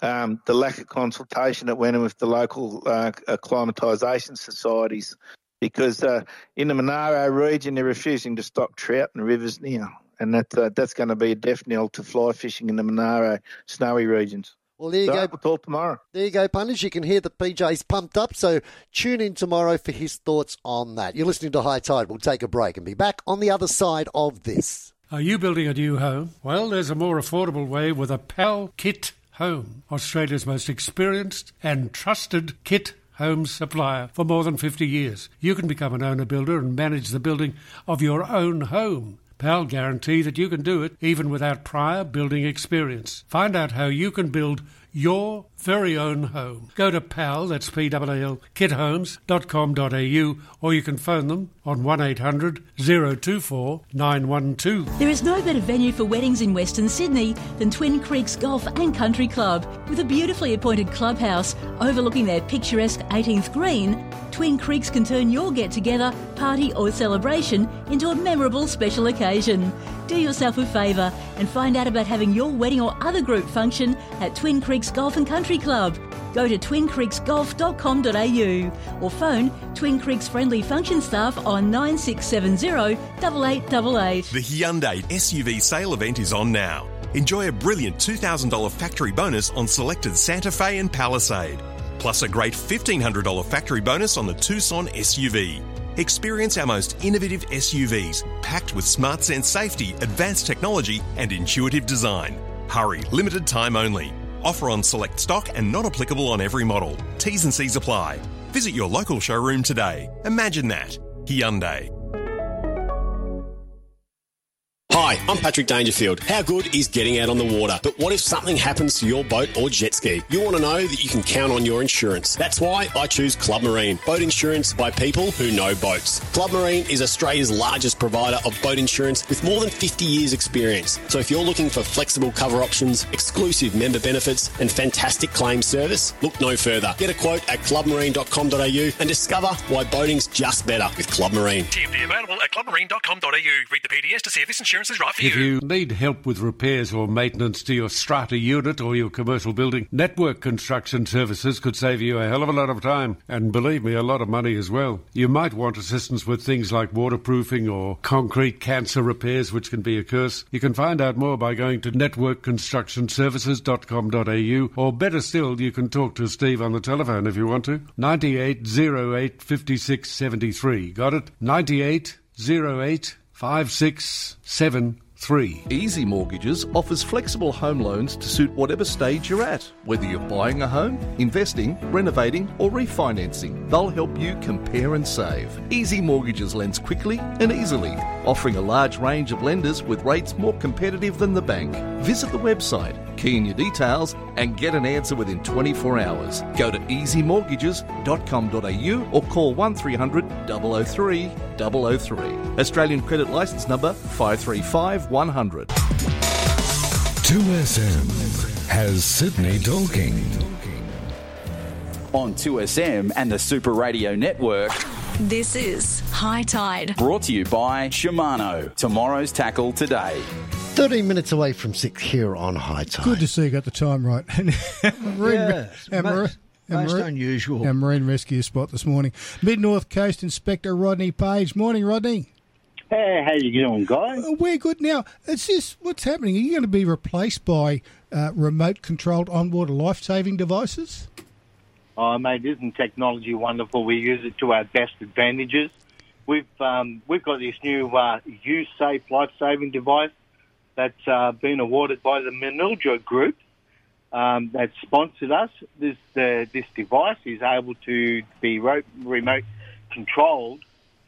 um, the lack of consultation that went in with the local uh, acclimatisation societies. Because uh, in the Monaro region, they're refusing to stock trout in rivers now, and that uh, that's going to be a death knell to fly fishing in the Monaro snowy regions. Well, there you So, go. We'll talk tomorrow. There you go, punters. You can hear that PJ's pumped up, so tune in tomorrow for his thoughts on that. You're listening to High Tide. We'll take a break and be back on the other side of this. Are you building a new home? Well, there's a more affordable way with a PAL Kit Home, Australia's most experienced and trusted kit home supplier for more than 50 years. You can become an owner builder and manage the building of your own home. PAL guarantee that you can do it even without prior building experience. Find out how you can build your very own home. Go to PAL, that's P-A-L, kithomes.com.au or you can phone them on 1800 024 912. There is no better venue for weddings in Western Sydney than Twin Creeks Golf and Country Club. With a beautifully appointed clubhouse overlooking their picturesque 18th green, Twin Creeks can turn your get together, party, or celebration into a memorable special occasion. Do yourself a favour and find out about having your wedding or other group function at Twin Creeks Golf and Country Club. Go to twincreeksgolf.com.au or phone Twin Creeks friendly function staff on 9670 8888. The Hyundai SUV sale event is on now. Enjoy a brilliant $2,000 factory bonus on selected Santa Fe and Palisade, plus a great $1,500 factory bonus on the Tucson SUV. Experience our most innovative SUVs, packed with smart sense safety, advanced technology, and intuitive design. Hurry, limited time only. Offer on select stock and not applicable on every model. T's and C's apply. Visit your local showroom today. Imagine that. Hyundai. Hi, I'm Patrick Dangerfield. How good is getting out on the water? But what if something happens to your boat or jet ski? You want to know that you can count on your insurance. That's why I choose Club Marine. Boat insurance by people who know boats. Club Marine is Australia's largest provider of boat insurance with more than 50 years experience. So if you're looking for flexible cover options, exclusive member benefits and fantastic claim service, look no further. Get a quote at clubmarine.com.au and discover why boating's just better with Club Marine. TMD available at clubmarine.com.au. Read the PDS to see if this insurance is right for If you. you need help with repairs or maintenance to your strata unit or your commercial building, Network Construction Services could save you a hell of a lot of time and believe me, a lot of money as well. You might want assistance with things like waterproofing or concrete cancer repairs, which can be a curse. You can find out more by going to networkconstructionservices.com.au or better still, you can talk to Steve on the telephone if you want to. 9808 5673. Got it? 9808 5673. Easy Mortgages offers flexible home loans to suit whatever stage you're at, whether you're buying a home, investing, renovating, or refinancing. They'll help you compare and save. Easy Mortgages lends quickly and easily, offering a large range of lenders with rates more competitive than the bank. Visit the website, key in your details, and get an answer within 24 hours. Go to easymortgages.com.au or call 1300 003 003. Australian credit license number 535100. 2SM has Sydney talking. On 2SM and the Super Radio Network, This is High Tide. brought to you by Shimano. Tomorrow's tackle today. 13 minutes away from 6 here on High Tide. Good to see you got the time right. marine, Yes, our most- marine- our most marine- unusual. Our marine rescue spot this morning. Mid North Coast Inspector Rodney Page. Morning, Rodney. Hey, how you doing, guys? Uh, We're good now. It's this. What's happening? Are you going to be replaced by uh, remote-controlled onboard life-saving devices? Oh, mate, isn't technology wonderful? We use it to our best advantages. We've um, we've got this new uh, Use Safe life saving device that's uh, been awarded by the Manildra Group um, that sponsored us. This uh, this device is able to be ro- remote controlled,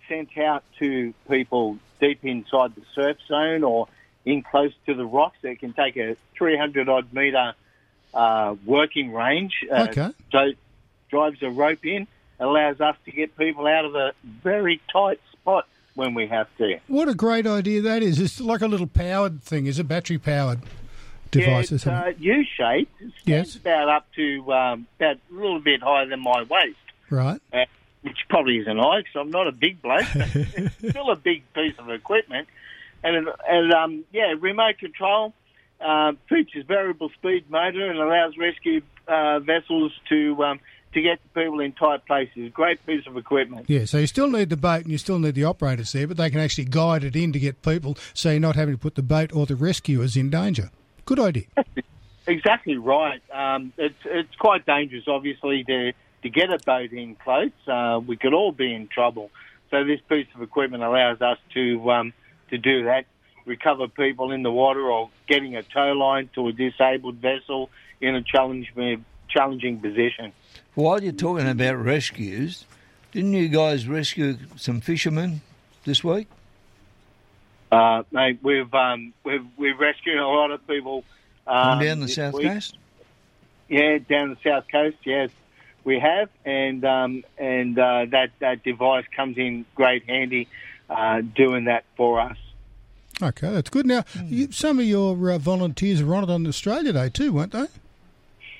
sent out to people deep inside the surf zone or in close to the rocks. It can take a 300 odd metre uh, working range. Uh, Okay. So drives a rope in, allows us to get people out of a very tight spot when we have to. What a great idea that is! It's like a little powered thing. Is it battery-powered device yeah, it's uh, U-shaped. It Yes. about up to um, about a little bit higher than my waist. right. uh, which probably isn't high because I'm not a big bloke, but it's still a big piece of equipment. And, and um, yeah, remote control uh, features variable speed motor and allows rescue uh, vessels to um, to get people in tight places. Great piece of equipment. Yeah, so you still need the boat and you still need the operators there, but they can actually guide it in to get people so you're not having to put the boat or the rescuers in danger. Good idea. Exactly right. Um, it's it's quite dangerous, obviously, to to get a boat in close. Uh, we could all be in trouble. So this piece of equipment allows us to um, to do that, recover people in the water, or getting a tow line to a disabled vessel in a challenging challenging position. While you're talking about rescues, didn't you guys rescue some fishermen this week? Uh, mate, we've um, we've we've rescued a lot of people um, down the south week. coast? Yeah, down the south coast. Yes, we have, and um, and uh, that that device comes in great handy, uh, doing that for us. Okay, that's good. Now, you, some of your uh, volunteers are on it on Australia Day too, weren't they?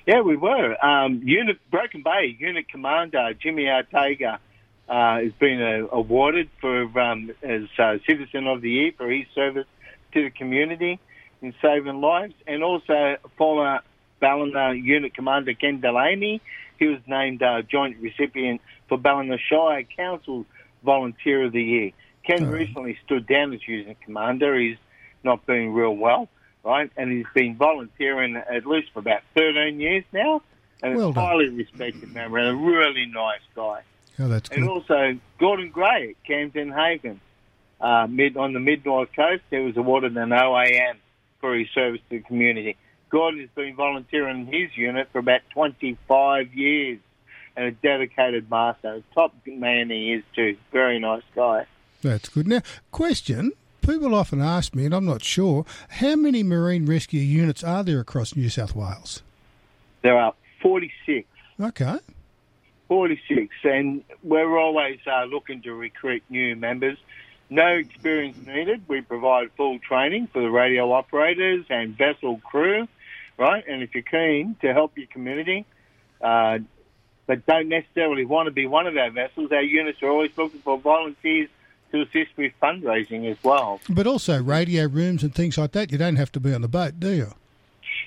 Yeah, we were. Um, Unit Broken Bay Unit Commander Jimmy Ortega uh, has been uh, awarded for um, as uh, Citizen of the Year for his service to the community in saving lives, and also former Ballina Unit Commander Ken Delaney. He was named uh, joint recipient for Ballina Shire Council Volunteer of the Year. Ken recently stood down as unit commander. He's not been real well, right? And he's been volunteering at least for about 13 years now. And Well highly respected member and a really nice guy. Oh, that's And good. also Gordon Gray at Camden Haven, uh, mid on the mid north coast. He was awarded an OAM for his service to the community. Gordon has been volunteering in his unit for about 25 years, and a dedicated master. Top man he is too. Very nice guy. That's good. Now, question. People often ask me, and I'm not sure, how many marine rescue units are there across New South Wales? There are 46. Okay. 46, and we're always uh, looking to recruit new members. No experience needed. We provide full training for the radio operators and vessel crew, right? And if you're keen to help your community, uh, but don't necessarily want to be one of our vessels, our units are always looking for volunteers to assist with fundraising as well. But also radio rooms and things like that. You don't have to be on the boat, do you?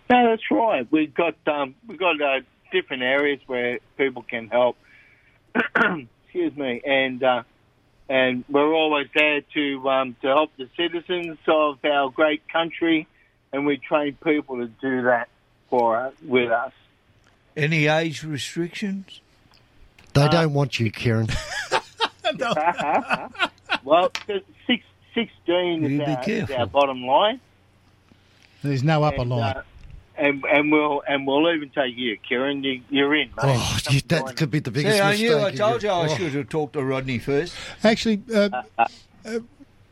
No, that's right. We've got um, we've got uh, different areas where people can help. Excuse me, and uh, and we're always there to um, to help the citizens of our great country, and we train people to do that for us with us. Any age restrictions? They don't want you, Kieran. well, the six, 16 is our, is our bottom line. There's no upper And, line. uh, and and we'll and we'll even take you, Kieran. You, you're in, mate. Oh, you, that could be the biggest See, I mistake. knew. I told could- you I Oh. should have talked to Rodney first. Actually, uh, uh,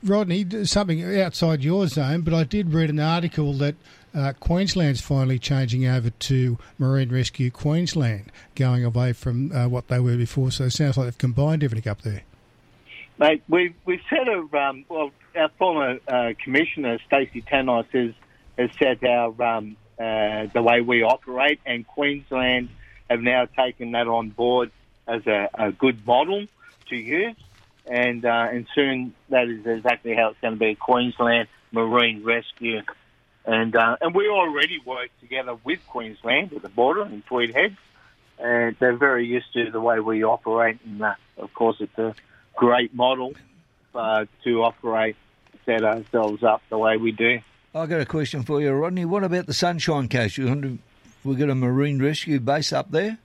Rodney, d- something outside your zone, but I did read an article that uh, Queensland's finally changing over to Marine Rescue Queensland, going away from uh, what they were before. So it sounds like they've combined everything up there. Mate, we've we've set a um, well, our former uh, commissioner Stacey Tannos has has set our um, uh, the way we operate, and Queensland have now taken that on board as a, a good model to use, and uh, and soon that is exactly how it's going to be. Queensland Marine Rescue, and uh, and we already work together with Queensland at the border in Tweed Heads, and they're very used to the way we operate, and uh, of course it's a great model uh, to operate, set ourselves up the way we do. I got a question for you, Rodney. What about the Sunshine Coast? To, we got a marine rescue base up there.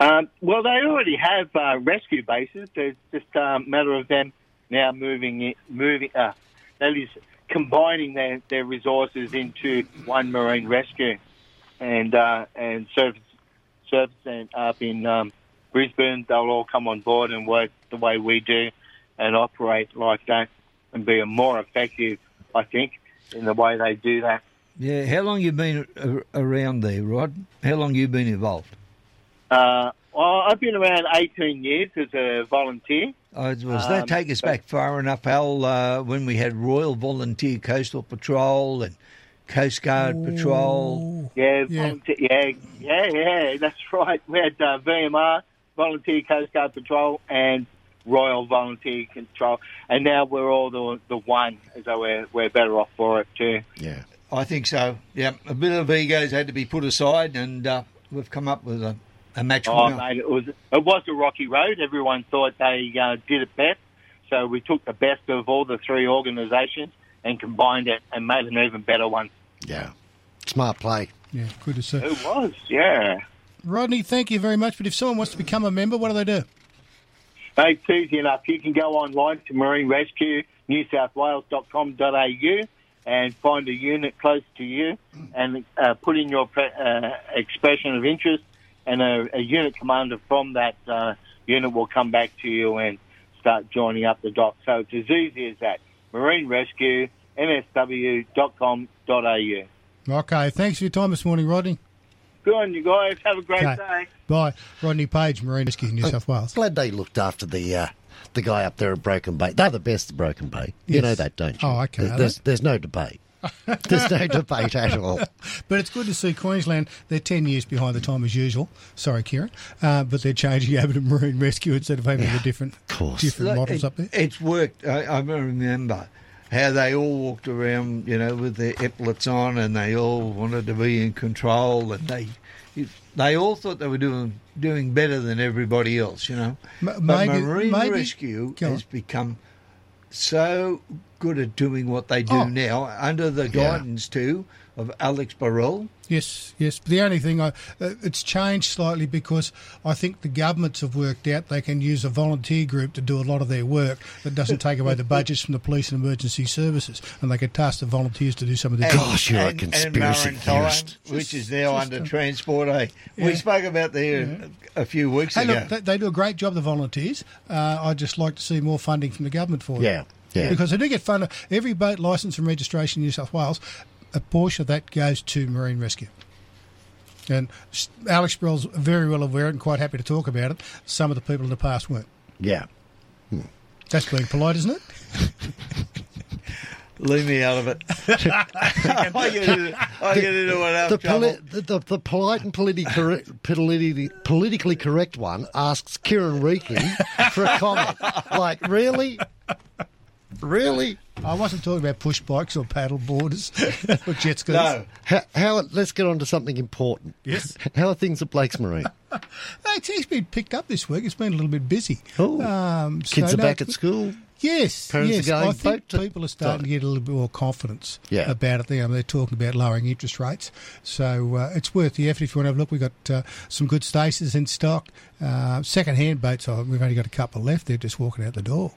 Um, well, they already have uh, rescue bases. It's just a matter of them now moving moving. Uh, that is combining their, their resources into one marine rescue, and uh, and service servicing up in um, Brisbane. They'll all come on board and work the way we do, and operate like that, and be more effective. I think in the way they do that. Yeah. How long you been around there, Rod? How long you been involved? Uh, well, I've been around 18 years as a volunteer. Oh, was that Um, take us back far enough, Al, uh, when we had Royal Volunteer Coastal Patrol and Coast Guard Patrol? Yeah, volunteer, yeah, yeah, yeah, that's right. We had uh, VMR, Volunteer Coast Guard Patrol, and Royal Volunteer Control, and now we're all the the one, so we're we're better off for it too. Yeah. I think so. Yeah, a bit of egos had to be put aside, and uh, we've come up with a, a match Oh, winner. mate, it was it was a rocky road. Everyone thought they uh, did it best, so we took the best of all the three organisations and combined it and made an even better one. Yeah. Smart play. Yeah, good to see. It was, yeah. Rodney, thank you very much. But if someone wants to become a member, what do they do? It's easy enough. You can go online to Marine Rescue newsouthwales.com.au and find a unit close to you and uh, put in your uh, expression of interest, and a, a unit commander from that uh, unit will come back to you and start joining up the dock. So it's as easy as that. Marine Rescue, nsw.com.au. Okay, thanks for your time this morning, Rodney. Good on you guys. Have a great Okay. day. Bye. Rodney Page, Marine Rescue, New South Wales. Glad they looked after the uh, the guy up there at Broken Bay. They're the best at Broken Bay. You know that, don't you? Oh, okay. There- There's, there's no debate. There's no debate at all. But it's good to see Queensland. They're 10 years behind the time as usual. Sorry, Kieran. Uh, but they're changing over to Marine Rescue instead of having the different, different Look, models it- up there. It's worked. I, I remember how they all walked around, you know, with their epaulets on, and they all wanted to be in control, and they they all thought they were doing doing better than everybody else, you know. M- but maybe- Marine maybe- Rescue has become so good at doing what they do Oh. now under the Yeah. guidance too of Alex Barrell. Yes, yes. But the only thing, I, uh, it's changed slightly because I think the governments have worked out they can use a volunteer group to do a lot of their work that doesn't take away the budgets from the police and emergency services, and they can task the volunteers to do some of the Gosh, you're and, and theorist. which is now under transport. Eh? We spoke about there a few weeks Hey, ago. look, they, they do a great job, the volunteers. Uh, I'd just like to see more funding from the government for them. Yeah, yeah. Because they do get funded. Every boat licence and registration in New South Wales, a portion of that goes to Marine Rescue. And Alex Barrell's very well aware and quite happy to talk about it. Some of the people in the past weren't. Yeah. Hmm. That's being polite, isn't it? Leave me out of it. I get into, I get into enough the, poli- the, the, the polite and politically correct, politically, politically correct one asks Kieran Reeking for a comment. like, really? Really? I wasn't talking about push bikes or paddle boarders or jet skis. No. How, how, let's get on to something important. Yes. How are things at Blake's Marine? It's actually been picked up this week. It's been a little bit busy. Oh. Um, Kids are no, back at school? Yes, Parents are yes. going I think boat to- people are starting to get a little bit more confidence Yeah. about it. They're, they're talking about lowering interest rates, so uh, it's worth the effort if you want to have a look. We've got uh, some good stations in stock. Uh, second-hand boats, oh, we've only got a couple left. They're just walking out the door.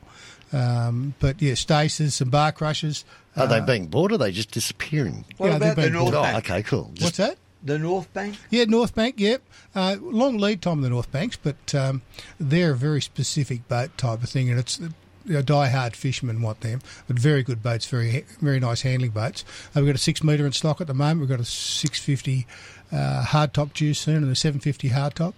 Um, but yeah, Stessls, some bar crushers. Are they uh, being bought or are they just disappearing? What Yeah, about the North bought. Bank? Oh, okay, cool. Just- What's that? The North Bank? Yeah, North Bank, yep. Uh, long lead time in the North Banks, but um, they're a very specific boat type of thing, and it's you know, die-hard fishermen want them, but very good boats, very very nice handling boats. Uh, we've got a six metre in stock at the moment. We've got a 650 uh, hardtop due soon, and a 750 hardtop.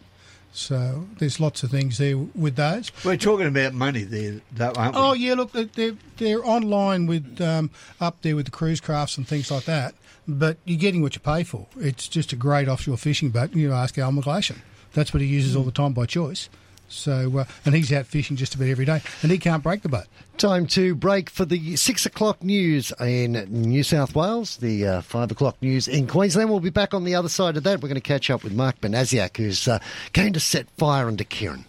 So there's lots of things there with those. We're talking about money there, though, aren't we? Oh yeah, look, they- they're they're online with um, up there with the cruise crafts and things like that. But you're getting what you pay for. It's just a great offshore fishing boat. You ask Al McGlashan. That's what he uses all the time by choice. So uh, and he's out fishing just about every day, and he can't break the boat. Time to break for the six o'clock news in New South Wales, the uh, five o'clock news in Queensland. We'll be back on the other side of that. We're going to catch up with Mark Benaziak, who's uh, going to set fire under Kieran.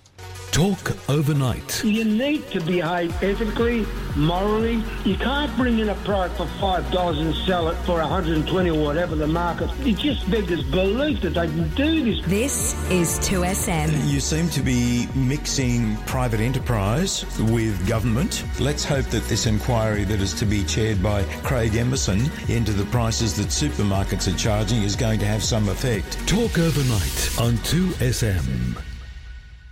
Talk overnight. You need to behave ethically, morally. You can't bring in a product for five dollars and sell it for 120 or whatever the market. It just beggars belief that they can do this. This is 2SM. You seem to be mixing private enterprise with government. Let's hope that this inquiry that is to be chaired by Craig Emerson into the prices that supermarkets are charging is going to have some effect. Talk overnight on 2SM.